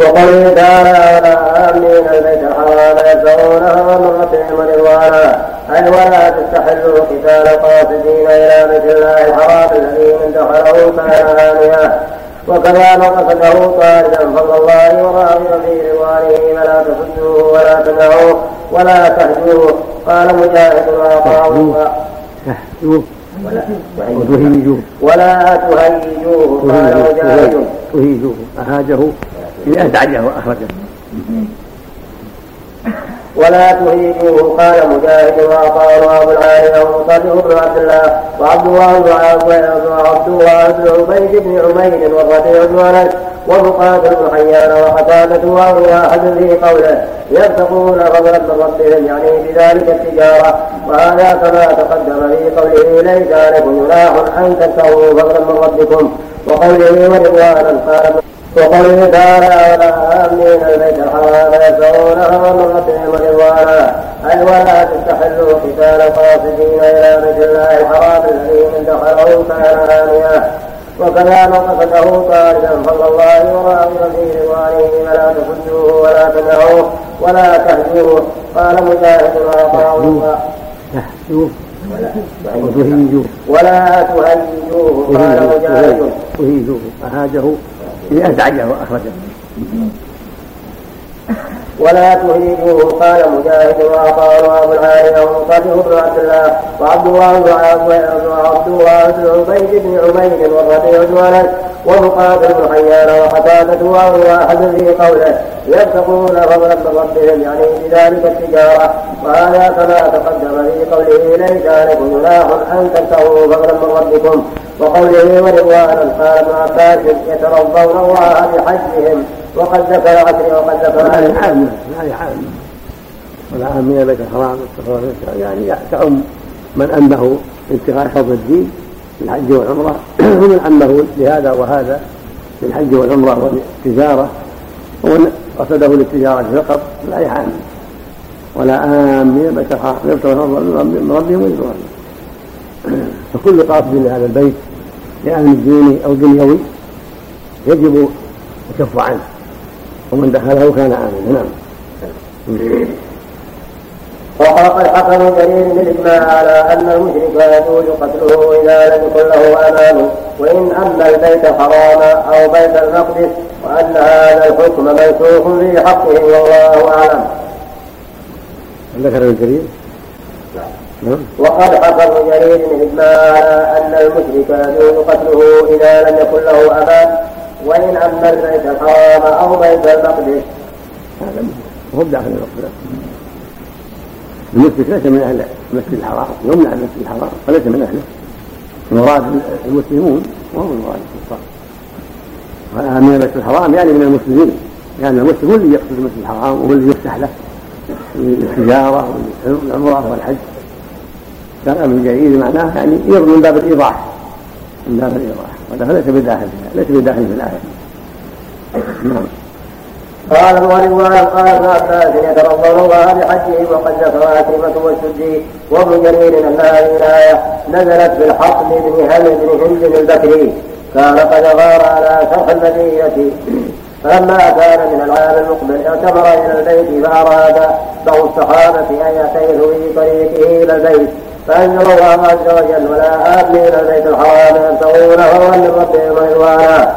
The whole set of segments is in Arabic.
وقل تعالى ولا آمنين البيت الحرام يبتغونها من ربهم رضوانا أي ولا تستحلوا قتال قاصدين إلى بيت الله الحرام الذي من دخله كان وكذا من قصده طاردا فضل الله وراغبا في رضوانه فلا تصدوه ولا تدعوه ولا تهجوه قال مجاهد وعطاء ولا وتهيجوه ولا تهيجوه قال مجاهد تهيجوه أهاجه. لأزعجه وأخرجه. ولا تهيجوه قال مجاهد وعطاء وابو العالي ومصدق بن عبد الله وعبد الله بن وعبد الله بن عبيد بن عبيد والربيع بن أنس ومقاتل بن حيان وقتادة وهو أحد في قوله يبتغون فضلا من ربهم يعني بذلك التجارة. وهذا كما تقدم في قوله ليس عليكم جناح أن تبتغوا فضلا من ربكم. وقوله ورضوانا. قال وقوله تعالى ولا آمنين البيت الحرام يسعونها من ربهم رضوانا أي ولا تستحلوا قتال قاصدين إلى بيت الله الحرام الذي من دخله كان آمنا وكذا فضل الله وراغبا في رضوانه فلا تصدوه ولا تدعوه ولا تهجوه قال مجاهد وعطاء تهجوه وتهيجوه ولا تهيجوه قال مجاهد تهيجوه أهاجه لأزعجه وأخرجه. ولا تهيجوه قال مجاهد وعطاء وابو العالي ومصطفى بن عبد الله. وعبد الله بن وعبد الله بن عبيد بن عبيد والربيع بن انس ومقاتل بن حيان وقتادة وهو احد في قوله يبتغون فضلا من ربهم يعني بذلك التجارة. وهذا كما تقدم في قوله ليس عليكم جناح أن تبتغوا فضلا من ربكم. وقوله ورضوانا قال ابن عباس يترضون الله بحجهم. وقد ذكر عشر وقد ذكر هذه عامة هذه عامة والعامية بيت الحرام يعني تعم من أنه انتهاء حفظ الدين. في الحج والعمرة. ومن أنه لهذا وهذا في الحج والعمرة والتجارة. ومن قصده للتجارة فقط لا يعاني ولا آمين بيت الحرام يبتغون من ربهم ويرضون فكل قاصد لهذا البيت لأمن ديني أو دنيوي يجب الكف عنه. ومن دخله كان آمنا. نعم. وقد حكم جرير بالاجماع على أن المشرك يجوز قتله إذا لم يكن له أمان وإن اما البيت الحرام أو بيت المقدس وأن هذا الحكم منسوخ في حقه والله أعلم. ذكر الجرير؟ نعم. وقد حكم جرير بالاجماع على أن المشرك يجوز قتله إذا لم يكن له أمان وإن أما البيت الحرام أو بيت المقدس هذا هو داخل المقدس المشرك ليس من أهل المسجد الحرام يمنع المسجد الحرام وليس من أهله. المراد المسلمون وهم المراد الكفار. من المسجد الحرام يعني من المسلمين يعني المسلم هو اللي يقصد المسجد الحرام وهو اللي يفتح له للتجارة والعمرة والحج. كان من جيد معناه يعني من باب الإيضاح من باب الإيضاح. وهذا ليس بداخل ليس بداخل في الآية. نعم. قال ورضوان قال ابن عباس يترضون الله بحجه وقد ذكر عكرمة والسدي. وابن جرير إن هذه الايه نزلت بالحصن بن هم بن هند البكري. كان قد غار على شرح المدينة. فلما كان من العام المقبل اعتمر إلى البيت فأراد بعض الصحابة أن يعتمروا في طريقه إلى البيت. فأنزل الله عز وجل ولا آمنين البيت الحرام يبتغون فضلا من ربهم رضوانا.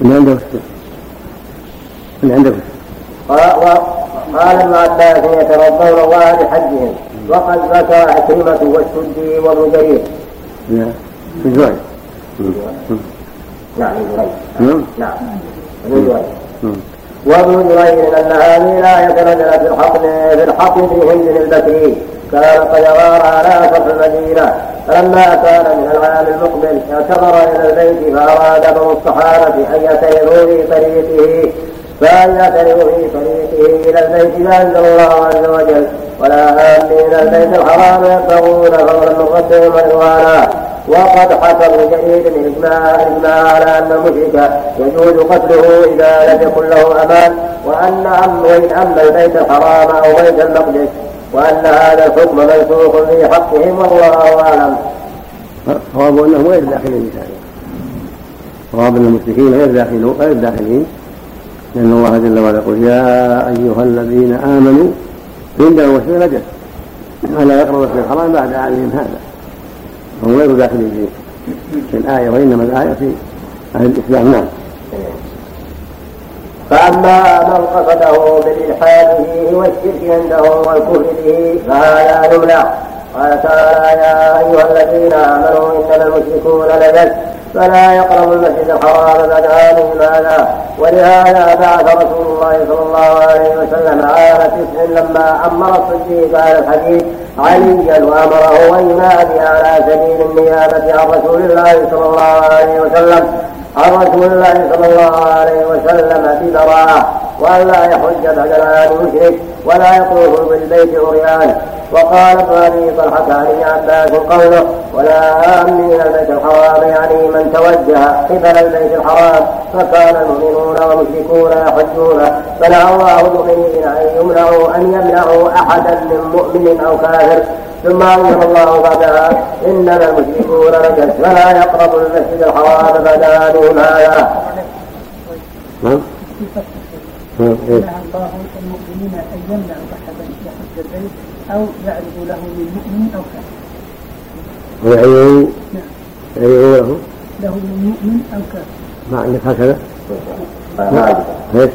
من عندك من عندك قال ابن عباس يترضون الله بحجهم وقد ذكر عكرمة والسدي وابن جرير. نعم. في جريج. نعم نعم. نعم. نعم. وابن جرير إن هذه الايه نزلت في الحقن في الحقن في هند البكري كان قد غار على فتح المدينة فلما كان من العام المقبل اعتبر إلى البيت فأراد بعض الصحابة أن يسيروا في طريقه فأن يسيروا في طريقه إلى البيت فانزل الله عز وجل ولا امنين البيت الحرام يبتغون فضلا من ورضوانا وقد حكم جرير الاجماع الاجماع على أن المشرك يجوز قتله إذا لم يكن له أمان وأن أم اما البيت الحرام أو بيت المقدس وأن هذا الحكم منسوخ في حقهم والله أعلم. صواب انهم غير داخلين في صواب أن المشركين غير داخلين غير داخلين. لأن الله جل وعلا يقول يا أيها الذين آمنوا عندنا المشرك نجس الا يقرب المسجد الحرام بعد اعلانهم هذا. هم غير داخلين في الآية وإنما الآية في أهل الإسلام. نعم. فأما من قصده بالإلحاد فيه والشرك عنده والكفر به فهذا يمنع قال تعالى يا أيها الذين آمنوا إنما المشركون نجس فلا يقربوا المسجد الحرام بعد عامهم هذا ولهذا بعث رسول الله صلى الله عليه وسلم عام تسع لما أمر الصديق على الحديث عليا وأمره أن ينادي على سبيل النيابة عن رسول الله صلى الله عليه وسلم. عن رسول الله صلى الله عليه وسلم ببراءه وأن لا يحج بعد العام مشرك ولا يطوف بالبيت عريان وقال ابن أبي طلحة عن ابن عباس قوله ولا امين البيت الحرام يعني من توجه قبل البيت الحرام فكان المؤمنون والمشركون يحجون. فنهى الله المؤمنين أن يمنعوا أن يمنعوا أحدا من مؤمن أو كافر. ثم أنزل الله بعدها إنما المشركون نجس فلا يقربوا المسجد الحرام بعد هذه هذا. نعم. نعم. الله المؤمنين أن يمنعوا احدا يحج البيت أو يعرض له من مؤمن أو كافر. ويعينوا نعم. يعينوا له له من مؤمن أو كافر. ما عندك هكذا؟ نعم.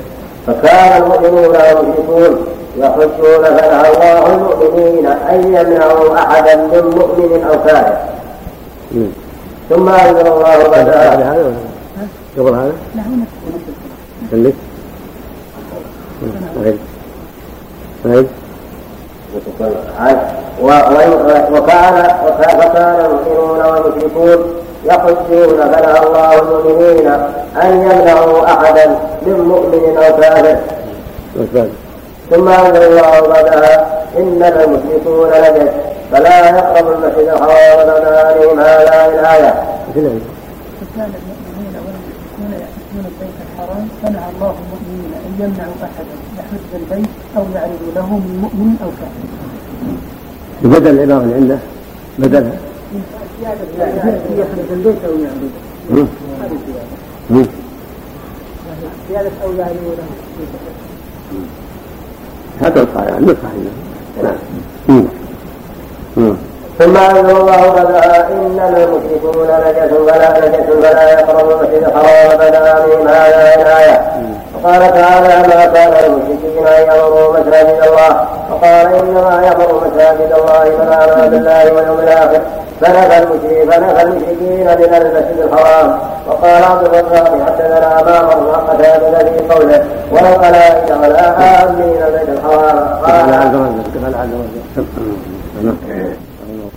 فكان المؤمنون والمشركون يحجون فنهى الله المؤمنين أن يمنعوا احدا من مؤمن أو كافر ثم أنزل الله بعد هذا قبل هذا؟ خليك طيب. طيب. وكان المؤمنون والمشركون يحجون فنهى الله المؤمنين أن يمنعوا أحدا من مؤمن أو كافر. ثم أنزل الله بعدها انما المشركون نجس فلا يقرب المسجد الحرام بعد هذه هذا الايه. والمشركون يحجون البيت الحرام فنهى الله المؤمنين ان يمنعوا احدا يحج البيت أو يعرض له من مؤمن أو كافر. بدل العباره اللي عنده بدلها. يحج البيت أو يعرض. زيادة أو يعرض له. هذا الصحيح نصح نعم ثم أنزل الله بعدها انما المشركون نجس فلا نجس فلا يقربوا المسجد الحرام بعد عامهم هذا الايه. وقال تعالى ما كان للمشركين ان يمروا مساجد الله؟ وقال انما يمر مساجد الله من امن بالله واليوم الآخر. فنفى المشركين فنفى المشركين من المسجد الحرام. وقال عبد الرزاق حدثنا ما مر قتادة في قوله. والقلائد ولا آمين البيت الحرام. قال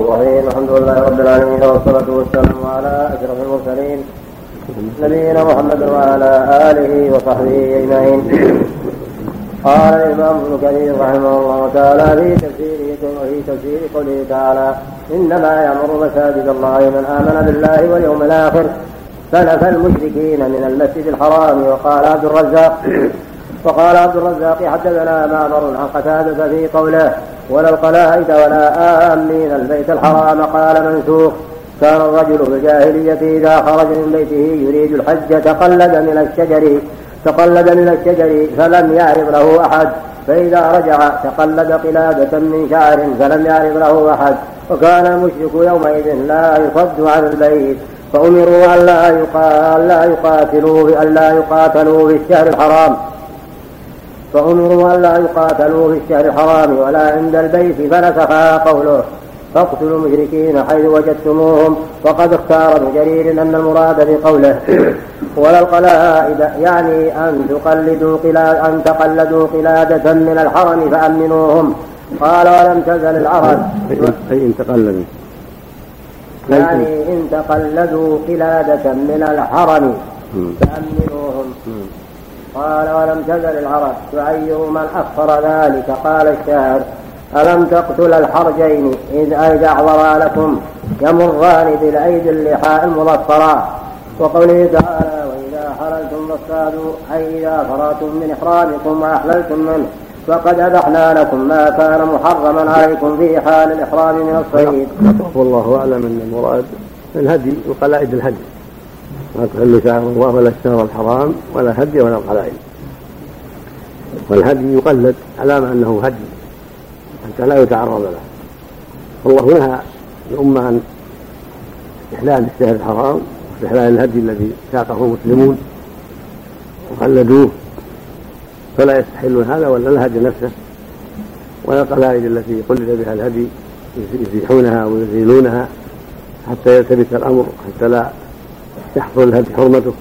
الرحيم الحمد لله رب العالمين والصلاة والسلام على أشرف المرسلين. نبينا محمد وعلى آله وصحبه أجمعين. قال الإمام ابن كثير رحمه الله تعالى في تفسيره وفي تفسير قوله تعالى إنما يأمر مساجد الله من آمن بالله واليوم الآخر سلف المشركين من المسجد الحرام. وقال عبد الرزاق وقال عبد الرزاق حدثنا معمر عن قتادة في قوله ولا القلائد ولا آمين. البيت الحرام قال منسوخ. كان الرجل في الجاهلية إذا خرج من بيته يريد الحج تقلد من الشجر تقلد من الشجر فلم يعرض له أحد. فإذا رجع تقلد قلادة من شعر فلم يعرض له أحد. وكان المشرك يومئذ لا يصد عن البيت. فأمروا ألا ألا يقاتلوا ألا يقاتلوا في الشهر الحرام. فأمروا ألا يقاتلوا في الشهر الحرام ولا عند البيت فنسخها قوله. فاقتلوا المشركين حيث وجدتموهم. وقد اختار ابن جرير أن المراد بقوله ولا القلائد يعني أن تقلدوا قلاد أن تقلدوا قلادة من الحرم فأمنوهم. قال ولم تزل العرب. أي إن تقلدوا؟ يعني إن تقلدوا قلادة من الحرم فأمنوهم. قال ولم تزل العرب تعير من أخر ذلك. قال الشاعر ألم تقتل الحرجين إذ أيدع لكم يمران بالأيدي اللحاء المظفرات وقوله تعالى وإذا حللتم فاصطادوا أي إذا فرغتم من إحرامكم وأحللتم منه فقد أبحنا لكم ما كان محرما عليكم في حال الإحرام من الصيد. والله أعلم أن المراد الهدي وقلائد الهدي. ما تحل شهر الله ولا الشهر الحرام ولا هدي ولا قلائد والهدي يقلد علامة أنه هدي حتى لا يتعرض له. والله نهى الأمة عن إحلال الشهر الحرام واستحلال الهدي الذي ساقه المسلمون وقلدوه فلا يستحلون هذا ولا الهدي نفسه ولا القلائد التي قلد بها الهدي يزيحونها ويزيلونها حتى يلتبس الأمر حتى لا يحصل الهدي حرمته.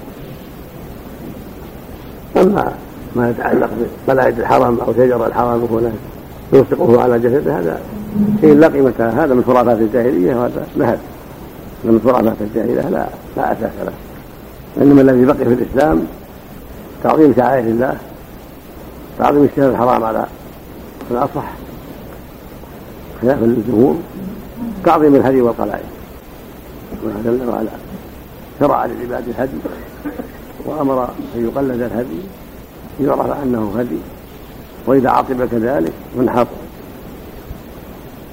أما ما يتعلق بقلائد الحرم أو شجر الحرم وهنا يلصقه على جسده هذا شيء لا قيمة هذا من خرافات الجاهلية وهذا مهد. من خرافات الجاهلية. لا لا أساس له. إنما الذي بقي في الإسلام تعظيم شعائر الله تعظيم الشهر الحرام على الأصح خلافا للجمهور تعظيم الهدي والقلائد. الله جل وعلا. شرع للعباد الهدي وامر أن يقلد الهدي يعرف أنه هدي وإذا عطب كذلك ينحط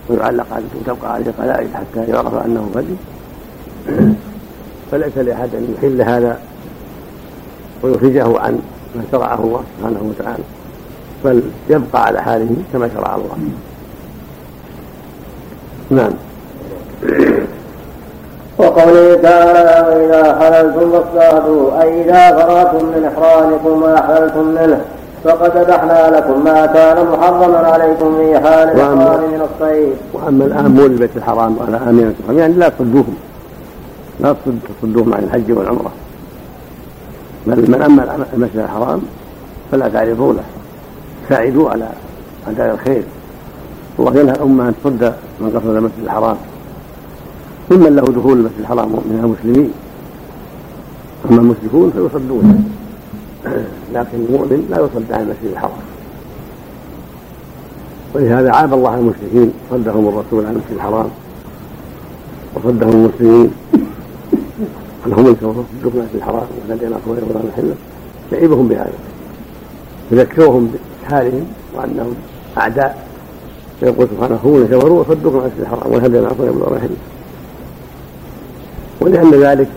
ويعلق عليه وتبقى عليه قلائد حتى يعرف أنه هدي. فليس لأحد أن يحل هذا ويخرجه عن ما شرعه الله سبحانه وتعالى بل يبقى على حاله كما شرع الله. نعم. وقوله تعالى وإذا حللتم فاصطادوا أي إذا فرغتم من إحرامكم وأحللتم منه فقد أبحنا لكم ما كان محرما عليكم في حال الإحرام من الصيد. وأما الآمون البيت الحرام وعلى آمنة الحرام يعني لا تصدوهم. لا تصدوهم عن الحج والعمرة. بل من أما المسجد الحرام فلا تعرضوا له. ساعدوا على أداء الخير. الله ينهى الأمة أن تصد من قصد المسجد الحرام. ممن له دخول المسجد الحرام من المسلمين أما المشركون فيصدون لكن المؤمن لا يصد عن المسجد الحرام. ولهذا عاب الله المشركين صدهم الرسول عن المسجد الحرام وصدهم المسلمين انهم انكروا صدوكم المسجد الحرام ولدينا صغير ولا نحله يعيبهم بهذا. يذكرهم بحالهم وأنهم أعداء. فيقول سبحانه هم كفروا وصدوكم عن المسجد الحرام والهدي معكم يبلغ رحمه ولأن ذلك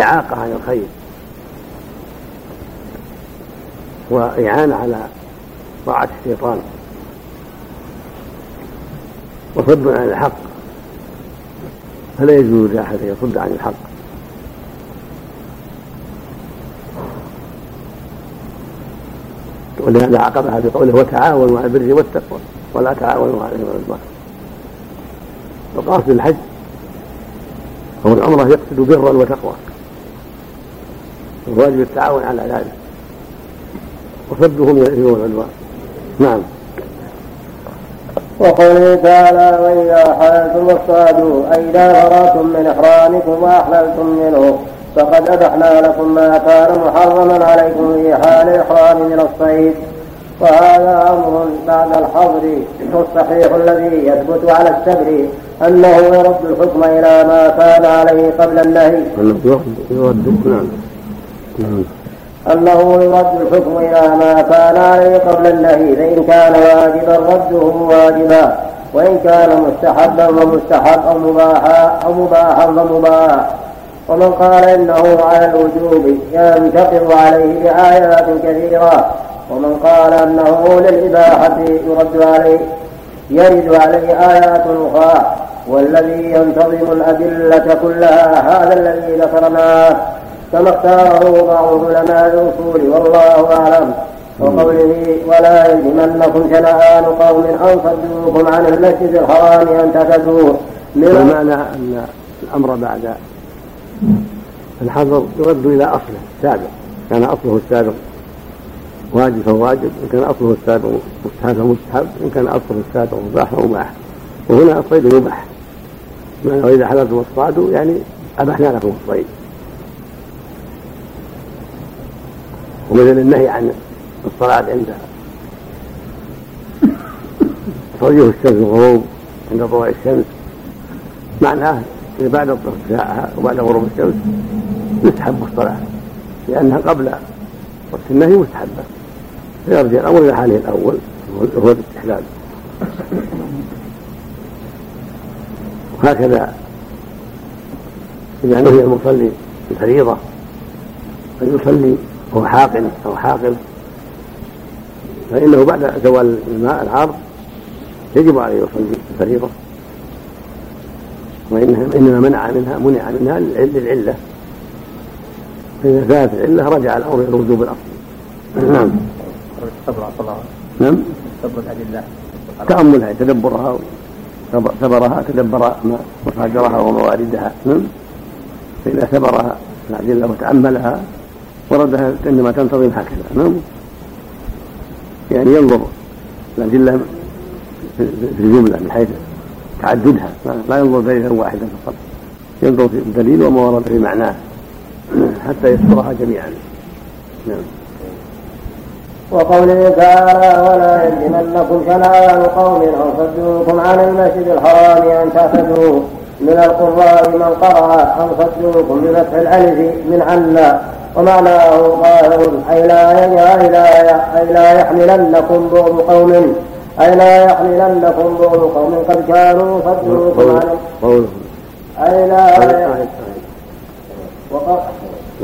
إعاقة عن الخير وإعانة على طاعة الشيطان وصد عن الحق. فلا يجوز لأحد أن يصد عن الحق. ولهذا عقبها بقوله وتعاونوا على البر والتقوى. ولا تعاونوا على الاثم والعدوان وقاصد الحج أو العمرة يقصد برا وتقوى. الواجب التعاون على ذلك. وصده من الإثم والعدوان. نعم. وقوله تعالى وإذا حللتم واصطادوا أي إذا فرغتم من إحرامكم وأحللتم منه فقد أبحنا لكم ما كان محرما عليكم في حال الإحرام من الصيد وهذا أمر بعد الحظر والصحيح الذي يثبت على السبر أنه يرد الحكم إلى ما كان عليه قبل النهي. يرد نعم أنه يرد الحكم إلى ما كان عليه قبل النهي. فإن كان واجبا رده واجبا وإن كان مستحبا فمستحب أو مباحا أو مباحا فمباح ومن قال إنه على الوجوب ينتقض عليه بآيات كثيرة. ومن قال أنه للإباحة يرد عليه يرد عليه آيات أخرى. والذي ينتظم الأدلة كلها هذا الذي ذكرناه كما اختاره بعض علماء الأصول والله أعلم. وقوله ولا يجرمنكم شنآن قوم أن صدوكم عن المسجد الحرام أن تكدوه بمعنى أن الأمر بعد؟ الحظر يرد إلى أصله السابق. كان أصله السابق واجب فواجب إن كان أصله السابق مستحب فمستحب إن كان أصله السابق مباح فمباح وهنا الصيد مباح وإذا حللتم واصطادوا يعني أبحنا لكم الصيد. ومثل النهي عن الصلاة عند ترجيح الشمس والغروب عند طلوع الشمس. معناه بعد ساعة وبعد غروب الشمس يستحب الصلاة لأنها قبل وقت النهي مستحبة. فيرجع الأمر إلى حاله الأول وهو الاستحلال هكذا. إذا نهي المصلي الفريضة فيصلي وهو حاقن أو حاقل فإنه بعد زوال الماء العارض يجب عليه يصلي الفريضة. وإنها إنما منع منها منع منها للعلة. فإذا زالت العلة رجع الأمر إلى الوجوب الأصلي نعم. نعم. تأملها تدبرها. ثبرها تدبر مصادرها ومواردها نعم. فإذا ثبرها الأدلة وتأملها وردها عندما تنتظم هكذا. نعم. يعني ينظر الأدلة في الجملة من حيث تعددها. لا ينظر دليلا واحدا فقط. ينظر في الدليل وما ورد في معناه. حتى يذكرها جميعا. نعم. وقوله تعالى ولا يجرمنكم شنآن قوم أو صدوكم عن المسجد الحرام أن تعتدوا من القراء من قرأ أن صدوكم بفتح الألف من عنا ومعناه ظاهر أي لا أي لا أي لا يحملنكم بغض قوم أي لا يحملنكم بغض قوم قد كانوا صدوكم عن أي لا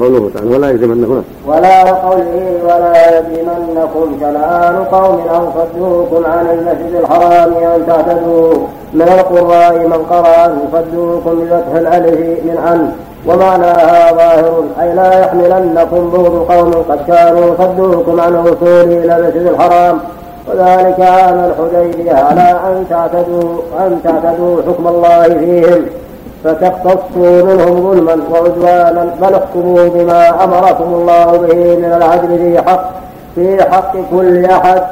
قوله تعالى ولا يجرمنكم ولا قوله ولا يجرمنكم شنآن قوم أو صدوكم عن المسجد الحرام أن تعتدوا. من القراء من قرأ أن يصدوكم بفتح الألف من عنه ومعناها ظاهر أي لا يحملنكم بغض قوم قد كانوا صدوكم عن الوصول إلى المسجد الحرام. وذلك عام الحديبية على أن تعتدوا أن تعتدوا حكم الله فيهم. فتقتصوا منهم ظلما وعدوانا بل احكموا بما أمركم الله به من العدل في حق في حق كل أحد.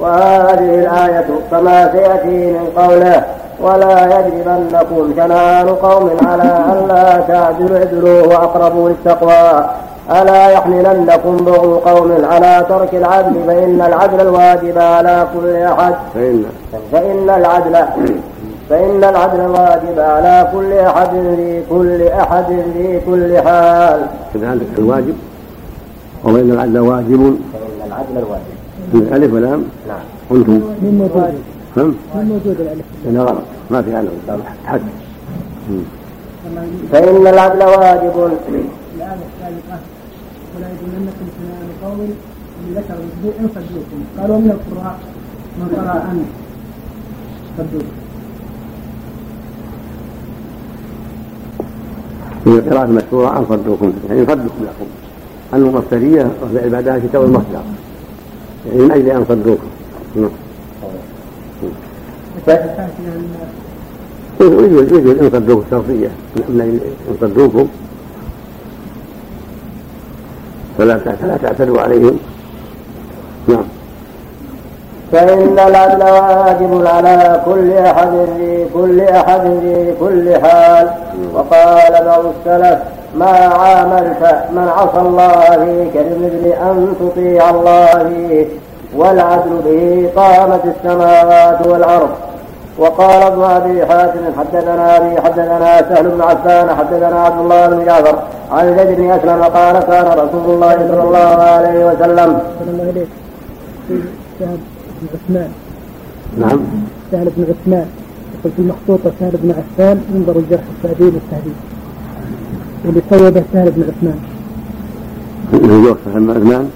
وهذه الآية كما سيأتي من قوله ولا يجرمنكم شنآن قوم على أن لا تعدلوا اعدلوا وأقربوا للتقوى. ألا يحملنكم بغض قوم على ترك العدل فإن العدل الواجب على كل أحد. فإن, فإن العدل فإن العدل واجب على كل أحد في كل أحد في كل حال. إذا عندك الواجب وإن العدل واجب فإن العدل الواجب. ألف ولام؟ نعم. قلتم؟ من موجود. هم؟ من موجود الألف. لا غلط ما في ألف حد. فإن العدل واجب. الآية السابقة ولا يجرمنكم شنآن قوم ذكر صدوكم قالوا من القراء من قرأ أن صدوكم في القراءة المشهورة أن صدوكم يعني صدوكم لكم أن المصدرية وفعل بعدها كتاب المصدر. يعني من أجل أن صدوكم يجوز يجوز إن صدوكم شرطية من إن صدوكم فلا تعتدوا عليهم. نعم. فإن العدل واجب على كل أحد في كل أحد في كل حال. وقال بعض السلف ما عاملت من عصى الله فيك بمثل أن تطيع الله فيه والعدل به قامت السماوات والأرض. وقال ابن أبي حاتم حدثنا أبي حدثنا سهل بن عفان حدثنا عبد الله بن جعفر عن زيد بن أسلم قال كان رسول الله صلى الله عليه وسلم. بن عثمان. نعم. سهل بن عثمان. يقول في المخطوطة سهل بن عفان ينظر الجرح التعديل والتهديد. واللي صوبه سهل بن عثمان. الجوف سهل بن عثمان؟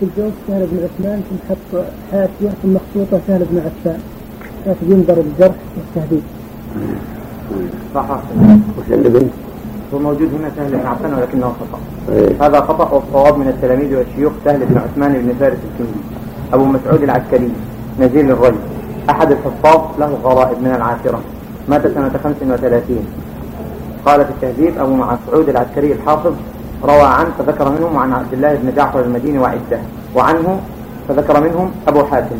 في الجوف سهل بن عثمان ثم حط حاشية في المخطوطة سهل بن عفان. لكن ينظر الجرح والتهديد. صح وش اللي هو موجود هنا سهل بن عفان ولكنه خطأ. إيه. هذا خطأ والصواب من التلاميذ والشيوخ سهل بن عثمان بن فارس الكندي. أبو مسعود العسكري نزيل الرجل أحد الحفاظ له غرائب من العاشرة. مات سنة 35 قال في التهذيب أبو مسعود العسكري الحافظ روى عنه فذكر منهم عن عبد الله بن جعفر المديني وعدة وعنه فذكر منهم أبو حاتم.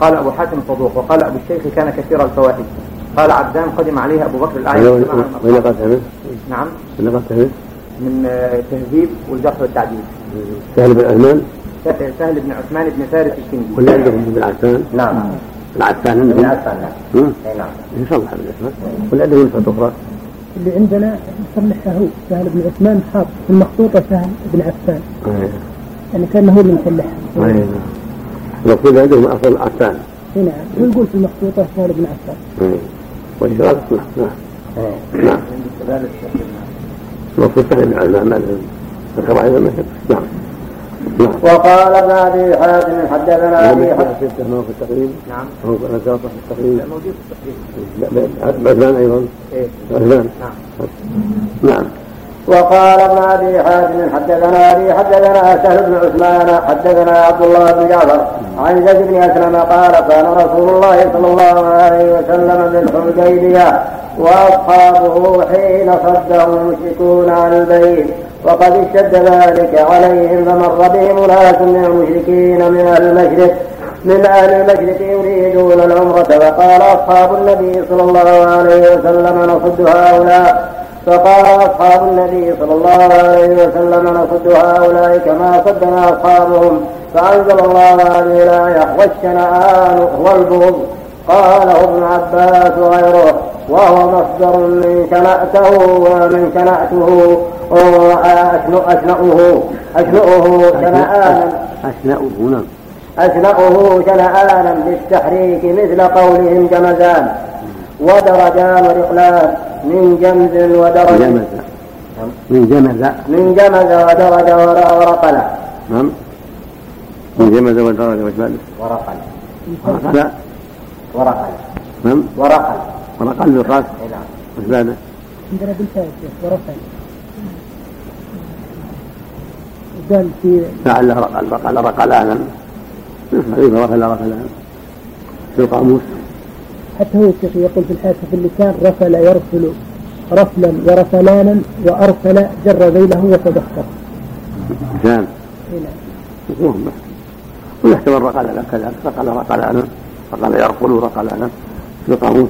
قال أبو حاتم صدوق وقال أبو الشيخ كان كثير الفوائد. قال عبدان قدم عليه أبو بكر الأعلى وين قتله؟ نعم. وين قتله؟ من تهذيب والجرح والتعديل. سهل بن سهل بن عثمان بن فارس الكندي ولا عندكم بن عفان؟ نعم. العفان عندهم بن عفان نعم. اي نعم. يصلح بالاسماء ولا عندهم نسخة أخرى؟ اللي عندنا يصلحها هو سهل بن عثمان حاط في المخطوطة سهل بن عفان يعني كان هو اللي مصلحها اي المقصود عندهم أصل عفان نعم. ويقول في المخطوطة سهل بن عفان وإشراك نعم. نعم. نعم المقصود تحريم العلماء ما ذكر أيضا نعم نعم. وقال ابن أبي حاتم حدثنا أبي حاتم في التقريب. نعم. هو ذكر في التقريب. لا موجود في التقريب. عثمان أيضا. إيه. عثمان نعم. نعم. وقال ابن أبي حاتم حدثنا أبي حدثنا سهل بن عثمان حدثنا عبد الله بن جعفر عن زيد بن أسلم قال كان رسول الله صلى الله عليه وسلم بالحديبيه وأصحابه حين صده المشركون عن البيت. وقد اشتد ذلك عليهم فمر بهم ناس من المشركين من أهل المشرك من أهل المشرك يريدون العمرة فقال أصحاب النبي صلى الله عليه وسلم نصد هؤلاء فقال أصحاب النبي صلى الله عليه وسلم نصد هؤلاء كما صدنا أصحابهم فأنزل الله هذه الآية والشنآن هو البغض قاله ابن عباس وغيره وهو مصدر من شنأته ومن شنأته. أشنؤه أشنؤه شنآنا أشنؤه نعم. أشنؤه شنآنا بالتحريك مثل قولهم جمزان. ودرجان ورقلان من جمز ودرج. جمز من جمز. من جمز ودرج ورقل نعم. من جمز ودرج وش بعده؟ ورقل ورقل ورقل نعم. ورقل ورقل بالراس نعم. وش بعده؟ عندنا ورقل قال في لعله رقل رقل رقلانا رقل رقلانا في القاموس حتى هو الشيخ يقول في الحاسة في اللسان رفل يرفل رفلا ورفلانا وأرسل جر ذيله وتدخر لسان نعم ويحتمل رقل كذا رقل رقلانا رقل يرفل رقلانا في القاموس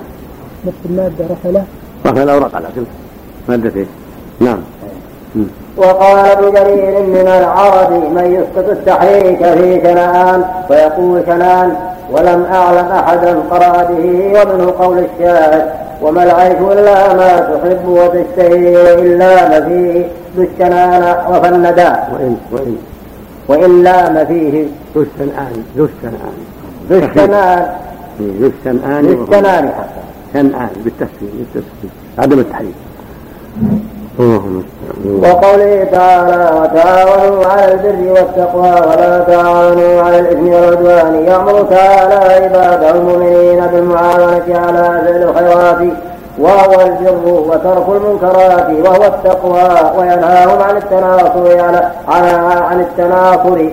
نفس المادة رفل رفل أو رقل مادتين نعم وقال ابن جرير من العرب من يسقط التحريك في كنعان ويقول كنان ولم أعلم أحدا قرأ به ومنه قول الشاعر وما العيش إلا ما تحب وتشتهي وإلا ما فيه ذو الشنآن وفى وإن وإن وإن لام فيه ذو الشنآن ذو الشنآن. ذو الشنآن. ذو الشنآن ذو الشنآن حتى. شنآن بالتسكين بالتسكين عدم التحريك. وقوله تعالى وتعاونوا على البر والتقوى ولا تعاونوا على الاثم والعدوان يامر تعالى عباده المؤمنين بالمعاونة على فعل الخيرات وهو البر وترك المنكرات وهو التقوى وينهاهم عن التناصر على عن التناصر.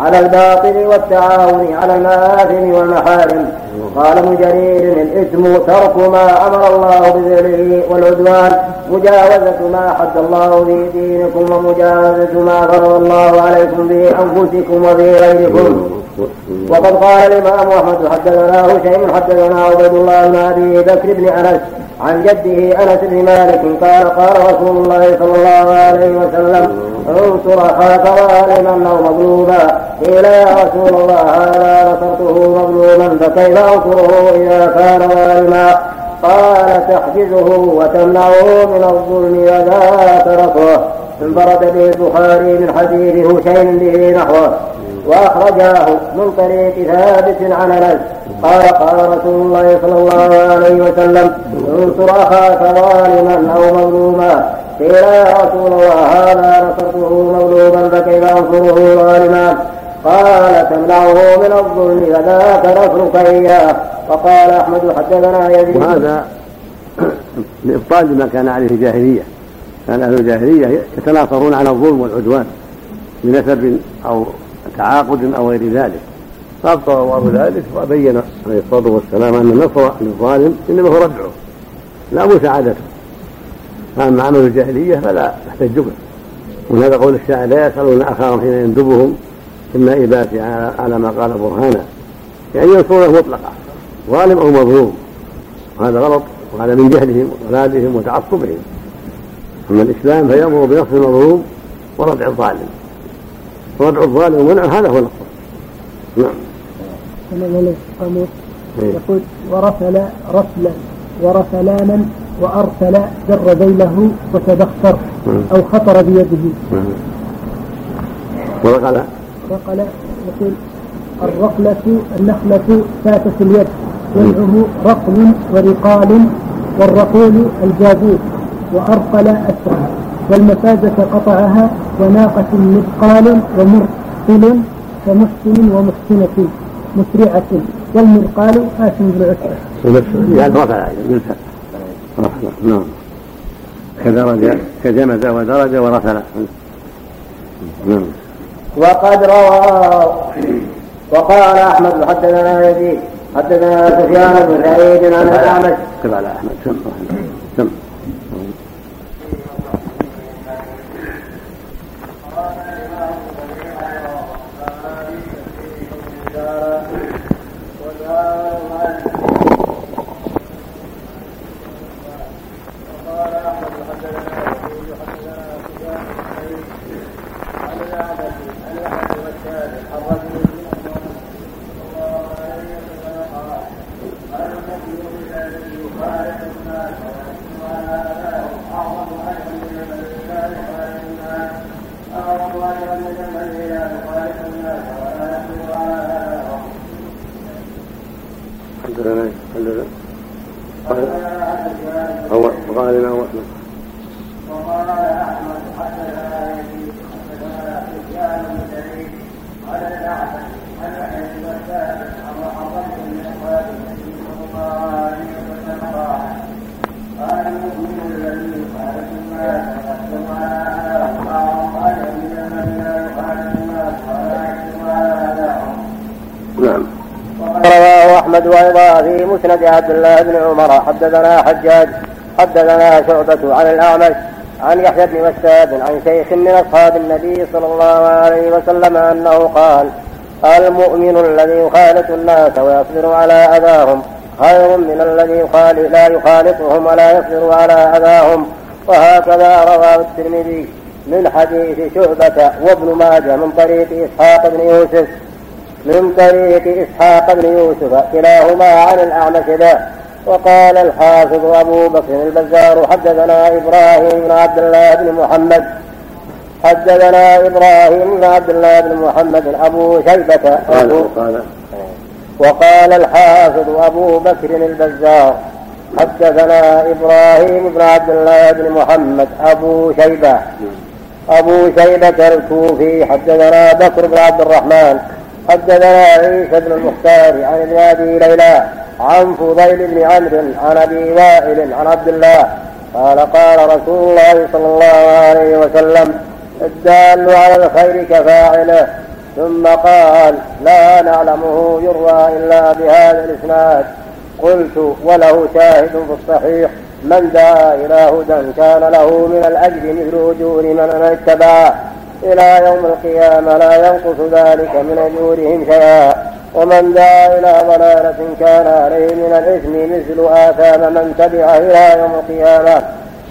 على الباطل والتعاون على المآثم والمحارم. قال ابن جرير الإثم ترك ما أمر الله بذله والعدوان. مجاوزة ما حد الله في دينكم ومجاوزة ما فرض الله عليكم في أنفسكم وفي غيركم. وقد قال الإمام أحمد حدثنا هشيم حدثنا عبد الله بن أبي بكر بن أنس عن جده أنس بن مالك قال قال رسول الله صلى الله عليه وسلم انصر اخاك ظالما أو مظلوما. قيل يا رسول الله هذا نصرته مظلوما فكيف أنصره إذا كان ظالما قال تحجزه وتمنعه من الظلم وذا تركه انفرد به البخاري من حديث هشيم به نحوه. وأخرجاه من طريق ثابت عن أنس. قال قال رسول الله صلى الله عليه وسلم انصر اخاك ظالما أو مظلوما. قيل يا رسول الله هذا نصرته مغلوبا فكيف أنصره ظالما؟ قال تمنعه من الظلم فذاك نصرك اياه وقال أحمد حدثنا يزيد. وهذا لابطال ما كان عليه الجاهلية. كان أهل الجاهلية يتناصرون على الظلم والعدوان بنسب أو تعاقد أو غير ذلك. فابطل الله ذلك وبين عليه الصلاة والسلام أن النصر للظالم إنما هو ردعه لا مساعدته فأما عمل الجاهلية فلا يحتج به وهذا قول الشاعر لا يسألون أخاهم حين يندبهم في النائبات على ما قال برهانا. يعني ينصرونه مطلقا ظالم أو مظلوم. وهذا غلط وهذا من جهلهم وضلالهم وتعصبهم. أما الإسلام فيأمر بنصر المظلوم وردع الظالم. وردع الظالم ومنع هذا هو النصر نعم. يقول ورسل رسلا ورسلانا وأرسل جر ذيله وتبخر أو خطر بيده. ورقل رقل يقول الرقلة النخلة فاتت اليد جمعه رقل ورقال والرقول الجابوت وأرقل أسرع. والمفازة قطعها وناقة مثقال ومرسل ومحسن ومحسنة مسرعة والمرقال آسم بالعسرة. يعني رفع يلفت. نعم. كدرجة كجمد ودرجة ورفل نعم. وقد روى وقال أحمد حدثنا يزيد حدثنا سفيان بن سعيد عن الأعمش. كتب على أحمد. سم سم. حدثنا حدثنا هو قال الامام احمد وقال احمد حدثنا يزيد حدثنا سفيان بن سعيد قال الاعمش عن يحيى بن بسام عن من اخوان النبي صلى الله عليه وسلم قال قال المؤمن الذي يخالف الناس مسند عبد الله بن عمر. حدثنا حجاج حدثنا شعبة عن الأعمش عن يحيى بن وساد عن شيخ من أصحاب النبي صلى الله عليه وسلم أنه قال المؤمن الذي يخالط الناس ويصبر على أذاهم خير من الذي يخالط لا يخالطهم ولا يصبر على أذاهم. وهكذا رواه الترمذي من حديث شعبة وابن ماجه من طريق إسحاق بن يوسف من طريق إسحاق بن يوسف كلاهما عن الأعمش ذا وقال الحافظ أبو بكر البزار حدثنا إبراهيم بن عبد الله بن محمد. حدثنا إبراهيم بن عبد الله بن محمد أبو شيبة. قال وقال وقال الحافظ أبو بكر البزار حدثنا إبراهيم بن عبد الله بن محمد أبو شيبة. أبو شيبة الكوفي حدثنا بكر بن عبد الرحمن. حدثنا عيسى بن المختار عن ابن أبي ليلى عن فضيل بن عمرو عن أبي وائل عن عبد الله قال قال رسول الله صلى الله عليه وسلم الدال على الخير كفاعله ثم قال لا نعلمه يروى إلا بهذا الإسناد. قلت وله شاهد في الصحيح من دعا إلى هدى كان له من الأجر مثل اجور من اتبعه. إلى يوم القيامة لا ينقص ذلك من أجورهم شيئا. ومن دعا إلى ضلالة كان عليه من الإثم مثل آثام من تبعه إلى يوم القيامة.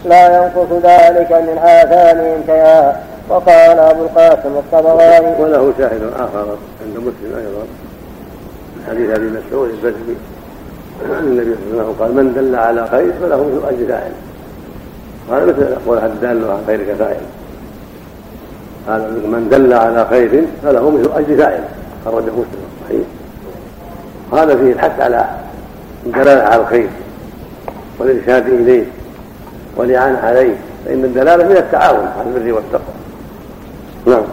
لا ينقص ذلك من آثامهم شيئا. وقال أبو القاسم الطبراني. وله شاهد آخر عند مسلم أيضا. حديث أبي مسعود البدري عن النبي صلى الله عليه وسلم قال من دل على خير فله مثل أجر فاعل. قال مثل قول الدال على خير كفاعل. قال من دل على خير فله مثل اجر فاعله خرجه مسلم. صحيح. هذا فيه الحث على الدلالة على الخير والإرشاد إليه والإعانة عليه فإن الدلالة من التعاون على البر والتقوى. نعم.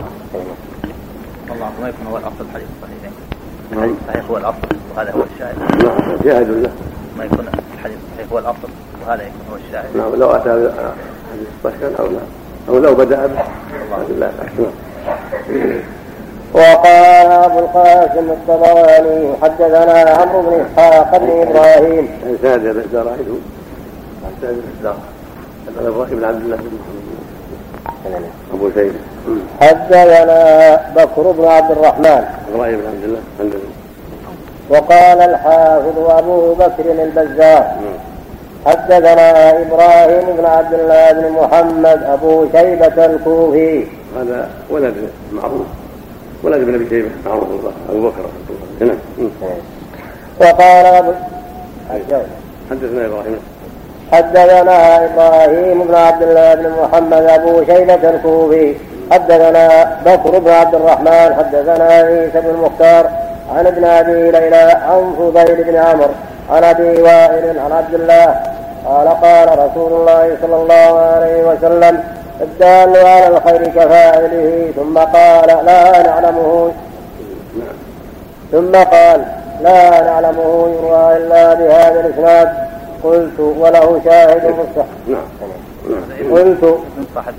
والله ما يكون هو الأصل الحديث الصحيحين الحديث الصحيح هو الأصل وهذا هو الشاهد. نعم. شاهد له ما يكون الحديث الصحيح هو الأصل وهذا يكون هو الشاهد. نعم. لو أتى حديث صحيح أو لا. أو لو بدأ به. وقال أبو القاسم الطبراني حدثنا عمرو بن إسحاق بن إبراهيم. ساد الزرائد ساد الزرائد إبراهيم بن عبد الله بن أبو سيد. حدثنا بكر بن عبد الرحمن. إبراهيم بن عبد الله. وقال الحافظ أبو بكر البزار. حدثنا إبراهيم بن عبد الله بن محمد أبو شيبة الكوفي. هذا ولد معروف. ولد ابن أبي شيبة معروف الله أبو بكر. نعم. وقال ابو حدثنا إبراهيم. حدثنا إبراهيم بن عبد الله بن محمد أبو شيبة الكوفي. حدثنا بكر بن عبد الرحمن حدثنا عيسى بن المختار عن ابن أبي ليلى عن فضيل بن عمرو عن أبي وائل عن عبد الله قال قال رسول الله صلى الله عليه وسلم الدال على الخير كفاعله. ثم قال لا نعلمه. ثم قال لا نعلمه يروى إلا بهذا الإسناد. قلت وله شاهد مصح نعم قلت صاحب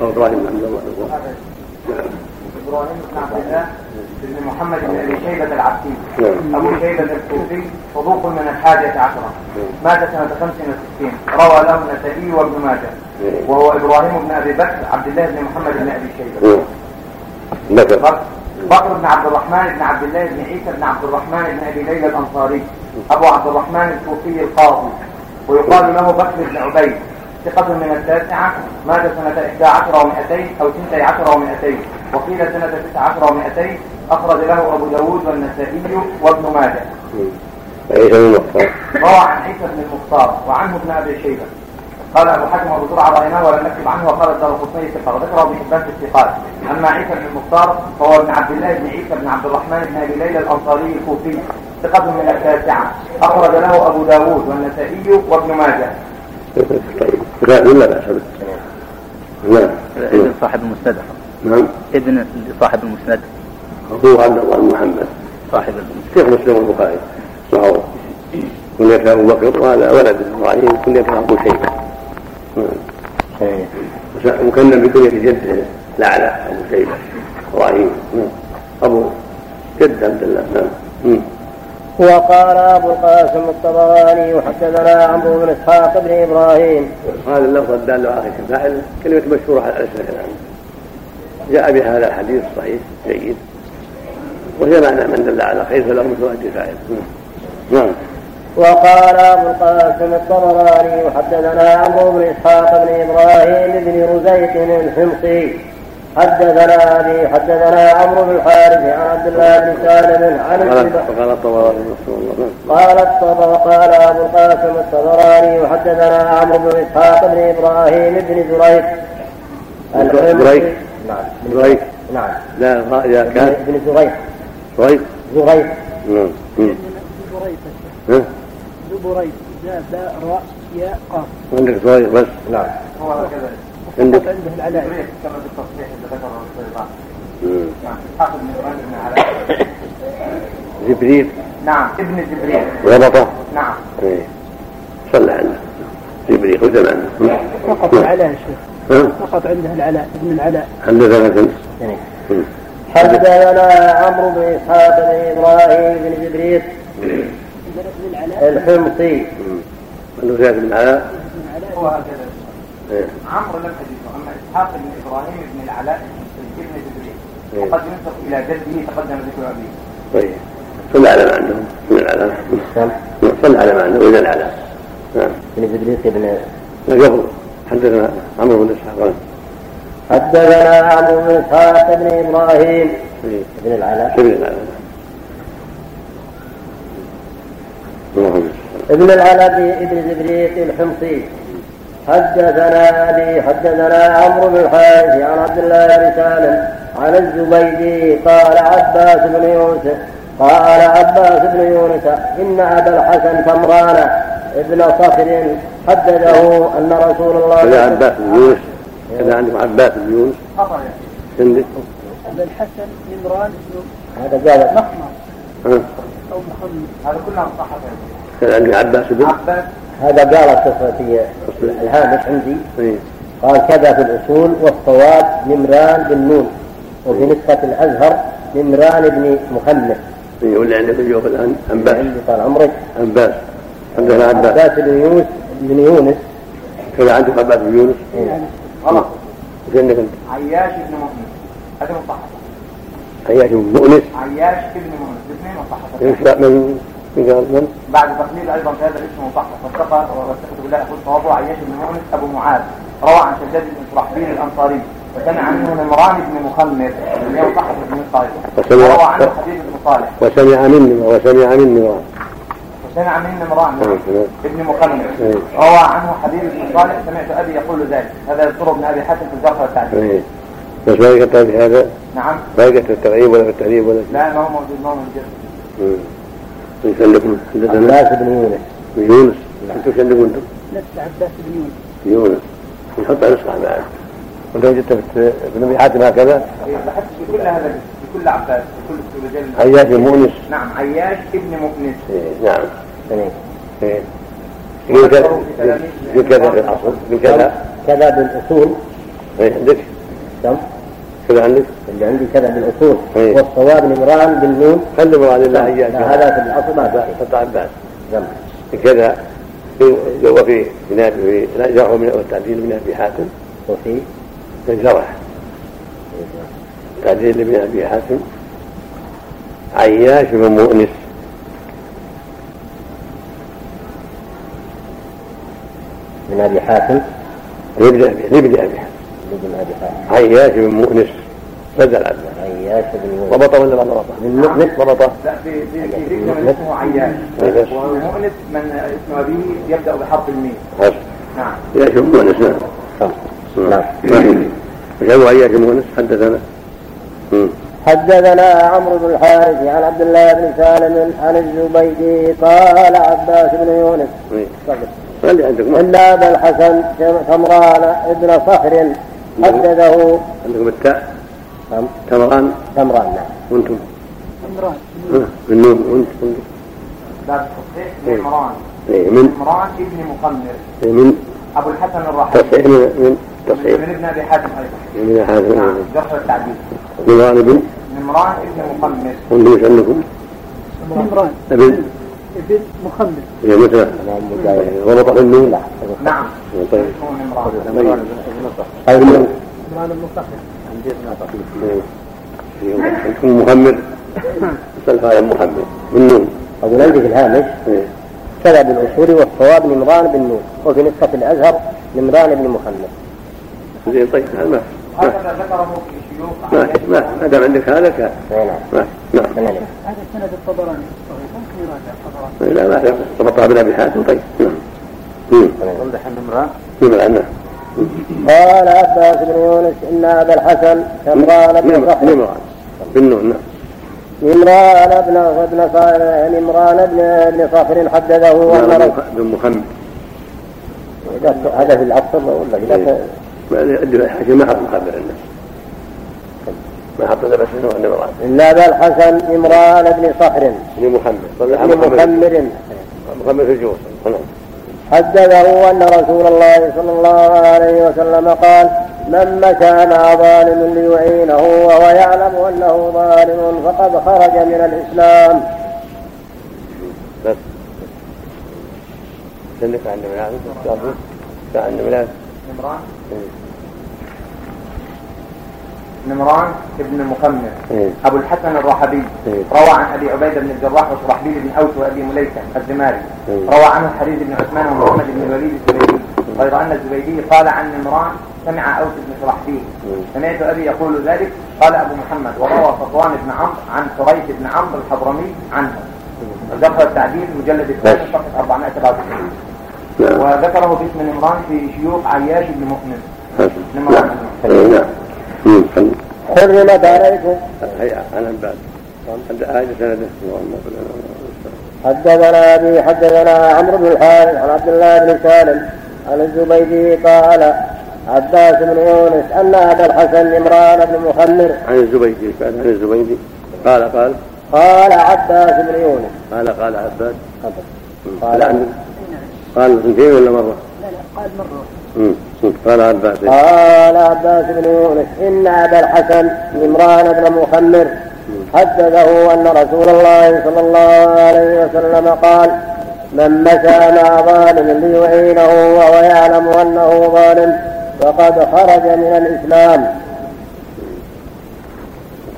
إبراهيم عبد الله نعم إبراهيم عبد الله. بن محمد بن أبي شيبة العبسي. نعم. أبو شيبة الكوفي صدوق من الحادية عشرة. مات سنة 65 روى له النسائي وابن ماجه. وهو إبراهيم بن أبي بكر عبد الله بن محمد بن أبي شيبة. نعم. بكر بن عبد الرحمن بن عبد الله بن عيسى بن عبد الرحمن بن أبي ليلى الأنصاري. أبو عبد الرحمن الكوفي القاضي. ويقال له بكر بن عبيد. ثقة من التاسعة. مات سنة 11 و200 أو 12 و200 وقيل سنة 19 و200 أخرج له أبو داود والنسائي وابن ماجه. عيسى بن المختار روى عن عيسى بن المختار وعنه ابن أبي شيبة. قال أبو حاتم وأبو زرعة رأيناه ولم نكتب عنه وقال الدار قطني ثقة وذكره ابن حبان في الثقات أما عيسى بن المختار فهو ابن عبد الله بن عيسى بن عبد الرحمن بن أبي ليلى الأنصاري الكوفي. ثقة من التاسعة أخرج له أبو داود والنسائي وابن ماجه. طيب لا لا بأس به نعم. ابن صاحب المسند نعم. ابن صاحب المسند أبوه عبد الله بن محمد. صاحب شيخ مسلم والبخاري معروف كنية أبو بكر وهذا ولد إبراهيم كنية أبو شيبة. نعم. مكنى بكنية جده الأعلى أبو شيبة. إبراهيم. نعم. أبو جد عبد الله. نعم. وقال أبو القاسم الطبراني وحدثنا عمرو بن إسحاق بن إبراهيم. هذا اللفظ الدال على كفاعل كلمة مشهورة على ألسنة الآن جاء بهذا الحديث صحيح جيد. وهي معنى من دل على خير فله مثل أجر فاعل. نعم. وقال أبو القاسم الطبراني وحدثنا عمرو بن إسحاق بن إبراهيم بن رزيق الحمصي. حدثنا أبي حدثنا عمرو بن الحارث عن عبد الله بن سالم عن قال ابن قال الطبراني رسول الله. نعم. قال أبو القاسم الطبراني وحدثنا عمرو بن إسحاق بن إبراهيم بن زريق. الحمصي. زريق. نعم. زريق. نعم. لا يا كان بن زريق. زريق زريق نعم. ها؟ زبريت زاء باء راء ياء قاف عندك زريق بس؟ نعم. هو كذا عندك؟ عنده العلاء جبريل كما بالتصحيح اللي ذكره مم. نعم. إبراهيم بن علاء. جبريل؟ نعم. ابن جبريل. غلطة؟ نعم. إيه. صلى عنه. جبريل خذ عنه فقط العلاء يا شيخ ها؟ فقط عنده العلاء ابن العلاء. حدثنا كنت مم. حدثنا عمرو بن اسحاق بن إبراهيم بن جبريل الحمصي. مم. عنده زياد بن علاء هو هكذا. عمرو لم أجده أما إسحاق بن إبراهيم بن العلاء ابن جبريل إيه. وقد ينسب إلى جده تقدم ذكر أبيه. طيب. صلى على ما عندهم من العلاء صلى على ما عندهم من العلاء. نعم. بن جبريل بن قبل. حدثنا عمرو بن إسحاق. حدثنا عمرو بن اسحاق بن إبراهيم. بن العلاء. شبه العلاء. ابن العلاء بن جبريل الحمصي. حدثنا أبي حدثنا عمرو بن الحارث عن عبد الله بن سالم عن الزبيدي قال عباس بن يوسف قال عباس بن يونس إن أبا الحسن تمران ابن صخر حدثه أن رسول الله كذا عباس بن يونس. كذا عندكم عباس بن يونس. عندك ابن الحسن نمران بن هذا قال مخمر. ها أو محمد هذا كلها مصحف كذا عندك عباس بن. عباس. هذا قال في الهامش عندي. إيه. قال كذا في الأصول والصواب نمران بن نون وفي نسخة الأزهر نمران بن مخلف. إيه. واللي عندك الجواب الآن؟ عباس. عندي طال عمرك. عباس. حدثنا عباس. عباس بن يونس بن يونس. كذا عندك عباس بن يونس؟ غلط. وش عندك أنت؟ عياش بن مؤمن. هذا مصحف. عياش بن مؤنس عياش بن مؤمن. الاثنين مصحف. من من من قال من؟ بعد تقليد أيضا في هذا الاسم مصحف. واتقى واستخدم بالله أقول صوابه عياش بن مؤمن. أبو معاذ. روى عن شداد بن شرحبيل الأنصاري. وسمع عنه نمران بن مخمر وسمع- عنه حبيب بن صالح. وسمع مني وسمع مني. من نمران نعم. ابن مخمر إيه. روى عنه حبيب بن صالح سمعت أبي يقول ذلك. هذا يذكره ابن أبي حاتم في الجرح والتعديل. إيه. بس ما يقطع في هذا؟ نعم. ما يقطع في التغييب ولا في التهذيب ولا لا ما هو موجود ما هو موجود. مم. يسلكون حدثنا عباس بن يونس. بن يونس. أنتم يسلكون أنتم؟ نفس عباس بن يونس. يونس. نحط على نسخة بعد. وانت وجدت في ابن ابي حاتم هكذا؟ بحثت في كل هذا. كل عباس كل رجال عياش المؤنس نعم عياش ابن مؤنس. إيه، نعم. تمام. إيه. يقول كذا يقول كذا في الاصل يقول كذا كذا بالأصول. إيه، عندك؟ كم؟ كذا عندك؟ اللي عندي كذا بالأصول. إيه. والصواب نمران بالنون خلي مراد الله عياش لا، هذا في الأصل ما في حط عباس. كذا هو في بناء في جرح من والتعديل من أبي حاتم. وفي الجرح تعديل لابن أبي حاتم. عياش بن مؤنس. من أبي حاتم. لابن ابي لابن أبي حاتم؟ ابن أبي حاتم؟ عياش بن مؤنس. بدل عباس عياش بن يونس ضبطه ولا ما ضبطه؟ من مؤنس ضبطه. لا في في في ذكر من اسمه عياش. ومؤنس من اسم ابيه يبدأ بحرف الميم. نعم. عياش بن مؤنس نعم. نعم. نعم. هو عياش بن مؤنس؟ حدثنا. حدثنا عمرو بن الحارث عن عبد الله بن سالم عن الزبيدي قال عباس بن يونس. إيه. ان أبا الحسن سمران ابن صخر حدثه. عندكم التاء؟ نعم، تمران نعم. وأنتم؟ عمران ها، بالنون وانت وأنت؟ باب التصحيح لعمران إيه، من؟ عمران ابن مقمر إيه، من؟ أبو الحسن الرحيم. تصحيح من من؟ تصحيح. من ابن أبي حاتم أيضا. من هذا نعم جرح التعديل. من غالب عمران ابن مقمر وأنتم إيش عندكم؟ عمران. ابن ابن مخمر هي مثل ضبط في النون نعم. طيب. عمران. عمران بن عندكم مخمر سلف هذا مخمر بالنون أقول عندي في الهامش. إيه. كذا بالأصول والصواب نمران بالنون وفي نسخة الأزهر نمران بن محمد زين طيب هذا ما هكذا ذكره ما ما ما دام عندك هذا كان نعم. ما نعم. هذا سند الطبراني. الصغير ممكن يراجع الطبراني؟ لا ما ضبطها بن ابي حاتم طيب. نعم. وضح النمران نعم عنه قال عباس بن يونس إن أبا الحسن سمران بن نمران بالنون نعم. نمران ابن ابن ص- نمران بن ابن صخر حدثه ان نعم، بن إذا هذا في العصر ولا ما ادري حاجة ما حط مخمر عنده ما حط الا بس انه نمران ان ابا الحسن نمران بن صخر. بن طلع بن مخمر مخمر في الجوز نعم. حدثه أن رسول الله صلى الله عليه وسلم قال من مشى مع ظالم ليعينه وهو يعلم أنه ظالم فقد خرج من الإسلام. بس. سلك عن عن نمران نمران ابن مخمر. إيه. أبو الحسن الرحبي. إيه. روى عن أبي عبيدة بن الجراح وشرحبيل بن أوس وأبي مليكة الزماري. إيه. روى عنه الحديث بن عثمان ومحمد بن الوليد الزبيدي. غير أن الزبيدي قال عن نمران سمع أوس بن شرحبيل سمعت أبي يقول ذلك قال أبو محمد. وروى صفوان بن عمرو عن حريث بن عمرو الحضرمي عنه. ذكر التعديل مجلد الثاني صفحه 497 نعم. وذكره باسم نمران في شيوخ عياش بن مؤمن. نمران نعم. حرمت عليكم. هيا عن بعد. آية سنده اللهم صل حدثنا أبي حدثنا عمرو بن الحارث عن عبد الله بن سالم عن الزبيدي قال عباس بن يونس أن أبا الحسن عمران بن مخمر. عن الزبيدي قال عن الزبيدي. قال قال. قال عباس بن يونس. قال قال عباس. قال قال اثنتين ولا مرة؟ لا لا قال. مم. قال عباس قال عباس بن يونس إن أبا الحسن عمران بن مخمر حدثه أن رسول الله صلى الله عليه وسلم قال من مشى مع ظالم ليعينه وهو يعلم أنه ظالم فقد خرج من الإسلام.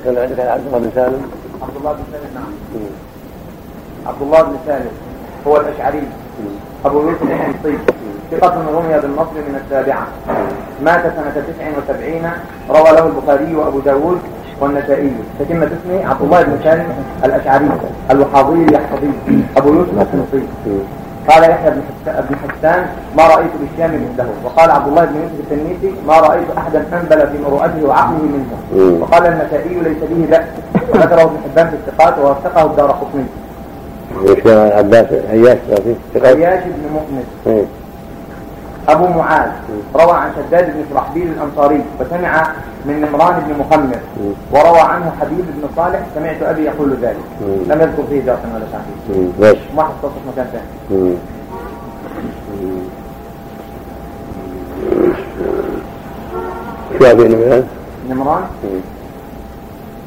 كان عندك عن عبد الله بن سالم؟ عبد الله بن سالم نعم. عبد الله بن سالم هو الأشعري أبو يوسف الحمصي ثقة رمي بالنصر من السابعة مات سنة 79 روى له البخاري وأبو داود والنسائي. تتمة اسمه عبد الله بن سالم الأشعري الوحاضي اليحفظي أبو يوسف الحمصي قال يحيى بن حس- بن حسان ما رأيت بالشام مثله. وقال عبد الله بن يوسف التنيسي ما رأيت أحدا انبل في مروءته وعقله منه. وقال النسائي ليس به بأس. وذكره ابن حبان في الثقات ووثقه الدار قطني. وش عباس عياش عياش بن مؤنس إيه. أبو معاذ روى عن شداد بن شرحبيل الأنصاري وسمع من نمران بن مخمر وروى عنه حبيب بن صالح سمعت أبي يقول ذلك. لم يذكر فيه جرحا ولا تعديل ما حصلت مكان ثاني. شو أبي نمران؟ نمران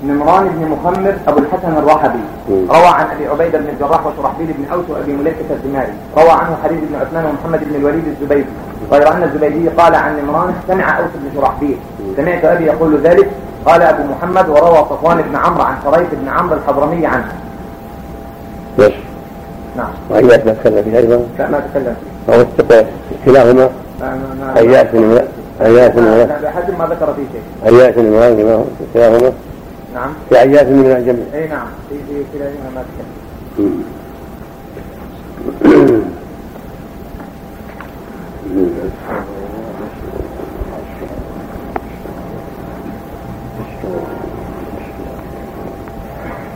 نمران بن مخمر أبو الحسن الرحبي. روى عن أبي عبيدة بن الجراح وشرحبيل بن أوس وأبي مليكة الدماري. روى عنه حديث بن عثمان ومحمد بن الوليد الزبيدي. غير أن الزبيدي قال عن نمران سمع أوس بن شرحبيل. سمعت أبي يقول ذلك. قال أبو محمد وروى صفوان بن عمرو عن شريف بن عمرو الحضرمي عنه. بس نعم. وإياك ما تكلم فيه أيضا. لا ما تكلم فيه. أو اتقى كلاهما ما- ما- ما- عياش بن عياش بن ما ذكر فيه شيء. عياش بن كلاهما نعم. في عياش من الجميع إي نعم. في في كلاهما ما تكلم.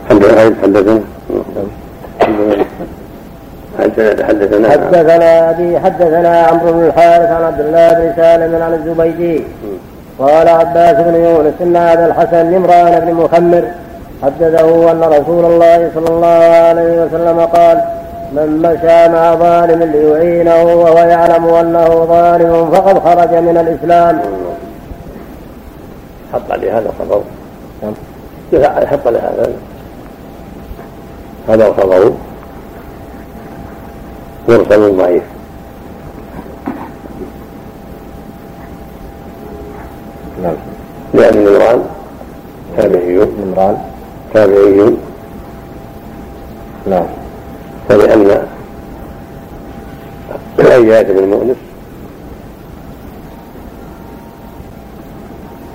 حدثنا حدثنا حدثنا. حدثنا. حدثنا ابي حدثنا عمرو بن الحارث عن عبد الله بن سالم عن الزبيدي. قال عباس بن يونس إن هذا الحسن نمران بن مخمر حدثه أن رسول الله صلى الله عليه وسلم قال من مشى مع ظالم ليعينه وهو يعلم أنه ظالم فقد خرج من الإسلام. حط عليه هذا لا حط عليه هذا. هذا مرسل ضعيف. نعم. لأن نمران تابعي. نمران. تابعي. نعم. فلأن عياش بن مؤنس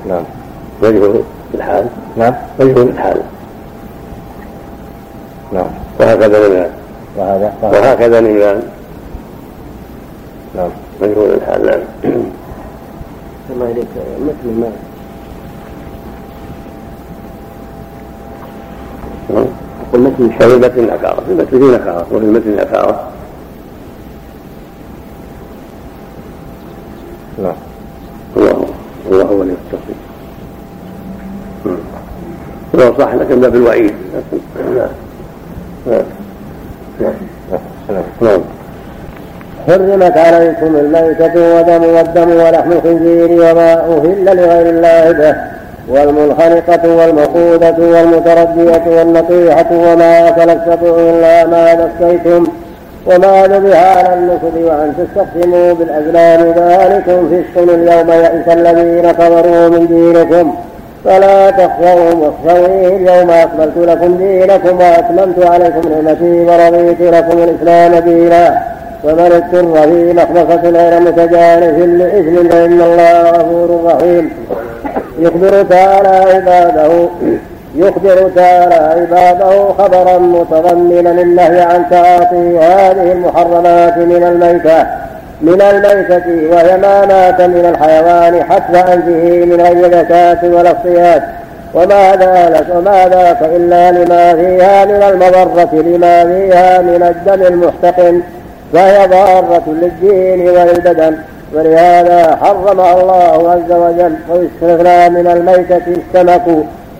نعم. مجهول الحال؟ نعم. مجهول الحال. نعم. وهكذا نملان وهذا. وهكذا نملان نعم. مجهول الحال. نعم. الله إليك. مثل ما. أقول مثل في المتن نكارة. في المتن في نكارة. وفي المتن نكارة. نعم الله. الله هو ولي التوفيق هو صح لكن باب الوعيد. لكن نعم نعم نعم نعم. حرمت عليكم الميتة ودم والدم ولحم الخنزير وما أهل لغير الله به والمنخنقة والمقودة والمتردية والنطيحة وما أكل السبع إلا ما ذكيتم وما ذبح على النصب وأن تستقسموا بالأزلام ذلكم فسق اليوم يئس الذين كفروا من دينكم فلا تخشوهم واخشوني اليوم أكملت لكم دينكم وأتممت عليكم نعمتي ورضيت لكم الإسلام دينا. ومن اضطر في مخمصة غير متجانف لإثم فإن الله غفور رحيم. يخبر تعالى عباده يخبر تعالى عباده خبرا متضمنا النهي عن تعاطي هذه المحرمات من الميتة من الميتة وهي ما مات من الحيوان حتف أنفه من غير زكاة ولا اصطياد وما ذلك وما ذاك إلا لما فيها من المضرة لما فيها من الدم المحتقن. فهي ضارة للدين وللبدن ولهذا حرمها الله عز وجل ويستثنى من الميتة السمك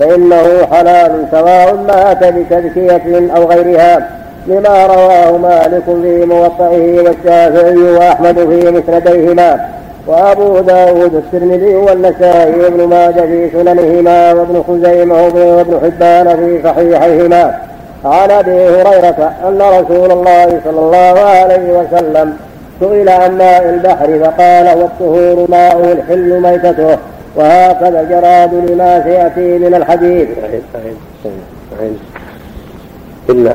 فإنه حلال سواء مات بتذكية أو غيرها لما رواه مالك في موطئه والشافعي وأحمد في مسنديهما وأبو داود الترمذي والنسائي وابن ماجه في سننهما وابن خزيمة وابن حبان في صحيحيهما. عن أبي هريرة أن رسول الله صلى الله عليه وسلم سئل عن ماء البحر فقال هو الطهور ماء الحل ميتته وهكذا الجراد لما سيأتي من الحديث صحيح صحيح صحيح صحيح. إلا.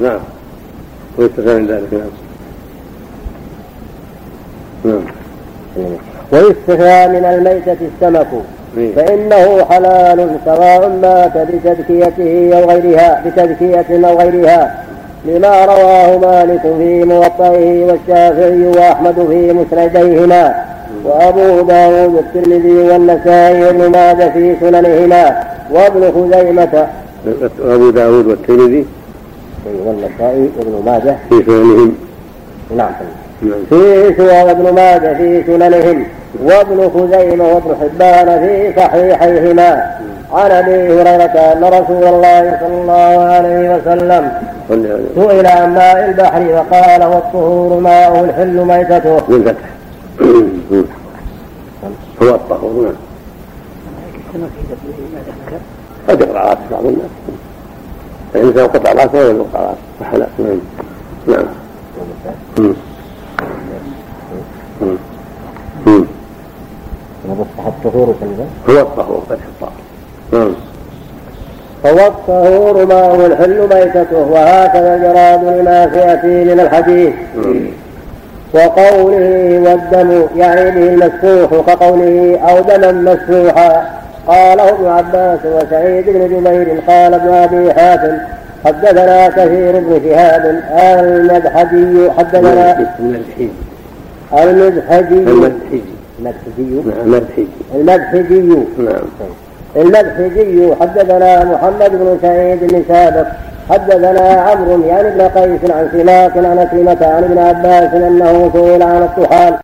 نعم. ويستثنى من ذلك نعم. نعم. ويستثنى من الميتة السمك. إيه. فإنه حلال سواء مات بتذكيته أو غيرها بتذكية أو غيرها. لما رواه مالك في موطئه والشافعي وأحمد في مسنديهما. وأبو داود الترمذي والنسائي وابن ماجه في سننهما. وابن خزيمة. أبو داود والترمذي. والنسائي وابن ماجه. في سننهم نعم. في سوى وابن ماجه في سننهم. وابن خزيمة وابن حبان في صحيحيهما. عن أبي هريرة أن رسول الله صلى الله عليه وسلم سئل عن ماء البحر فقال والطهور ماءه الحل ميتته. بالفتح هو الطهور نعم. قد يقرأ راس بعض الناس. الانسان قطع راسه ولا يقطع راسه نعم نعم. الطهور هو الطهور فتح هو الطهور ميتته وهكذا الجراد لما سيأتي من الحديث. وقوله والدم يعني به المسفوح كقوله أو دما مسفوحا قاله ابن عباس وسعيد بن جبير قال ابن أبي حاتم حدثنا كثير بن شهاب المدحجي حدثنا المدحجي المدحجي المدحجي المدحجي نعم المدحجي المدحجي نعم. المدحجي حدثنا محمد بن سعيد بن سابق حدثنا عمرو يعني ابن قيس عن سماك عن أكرمة عن ابن عباس أنه سئل عن الطحال.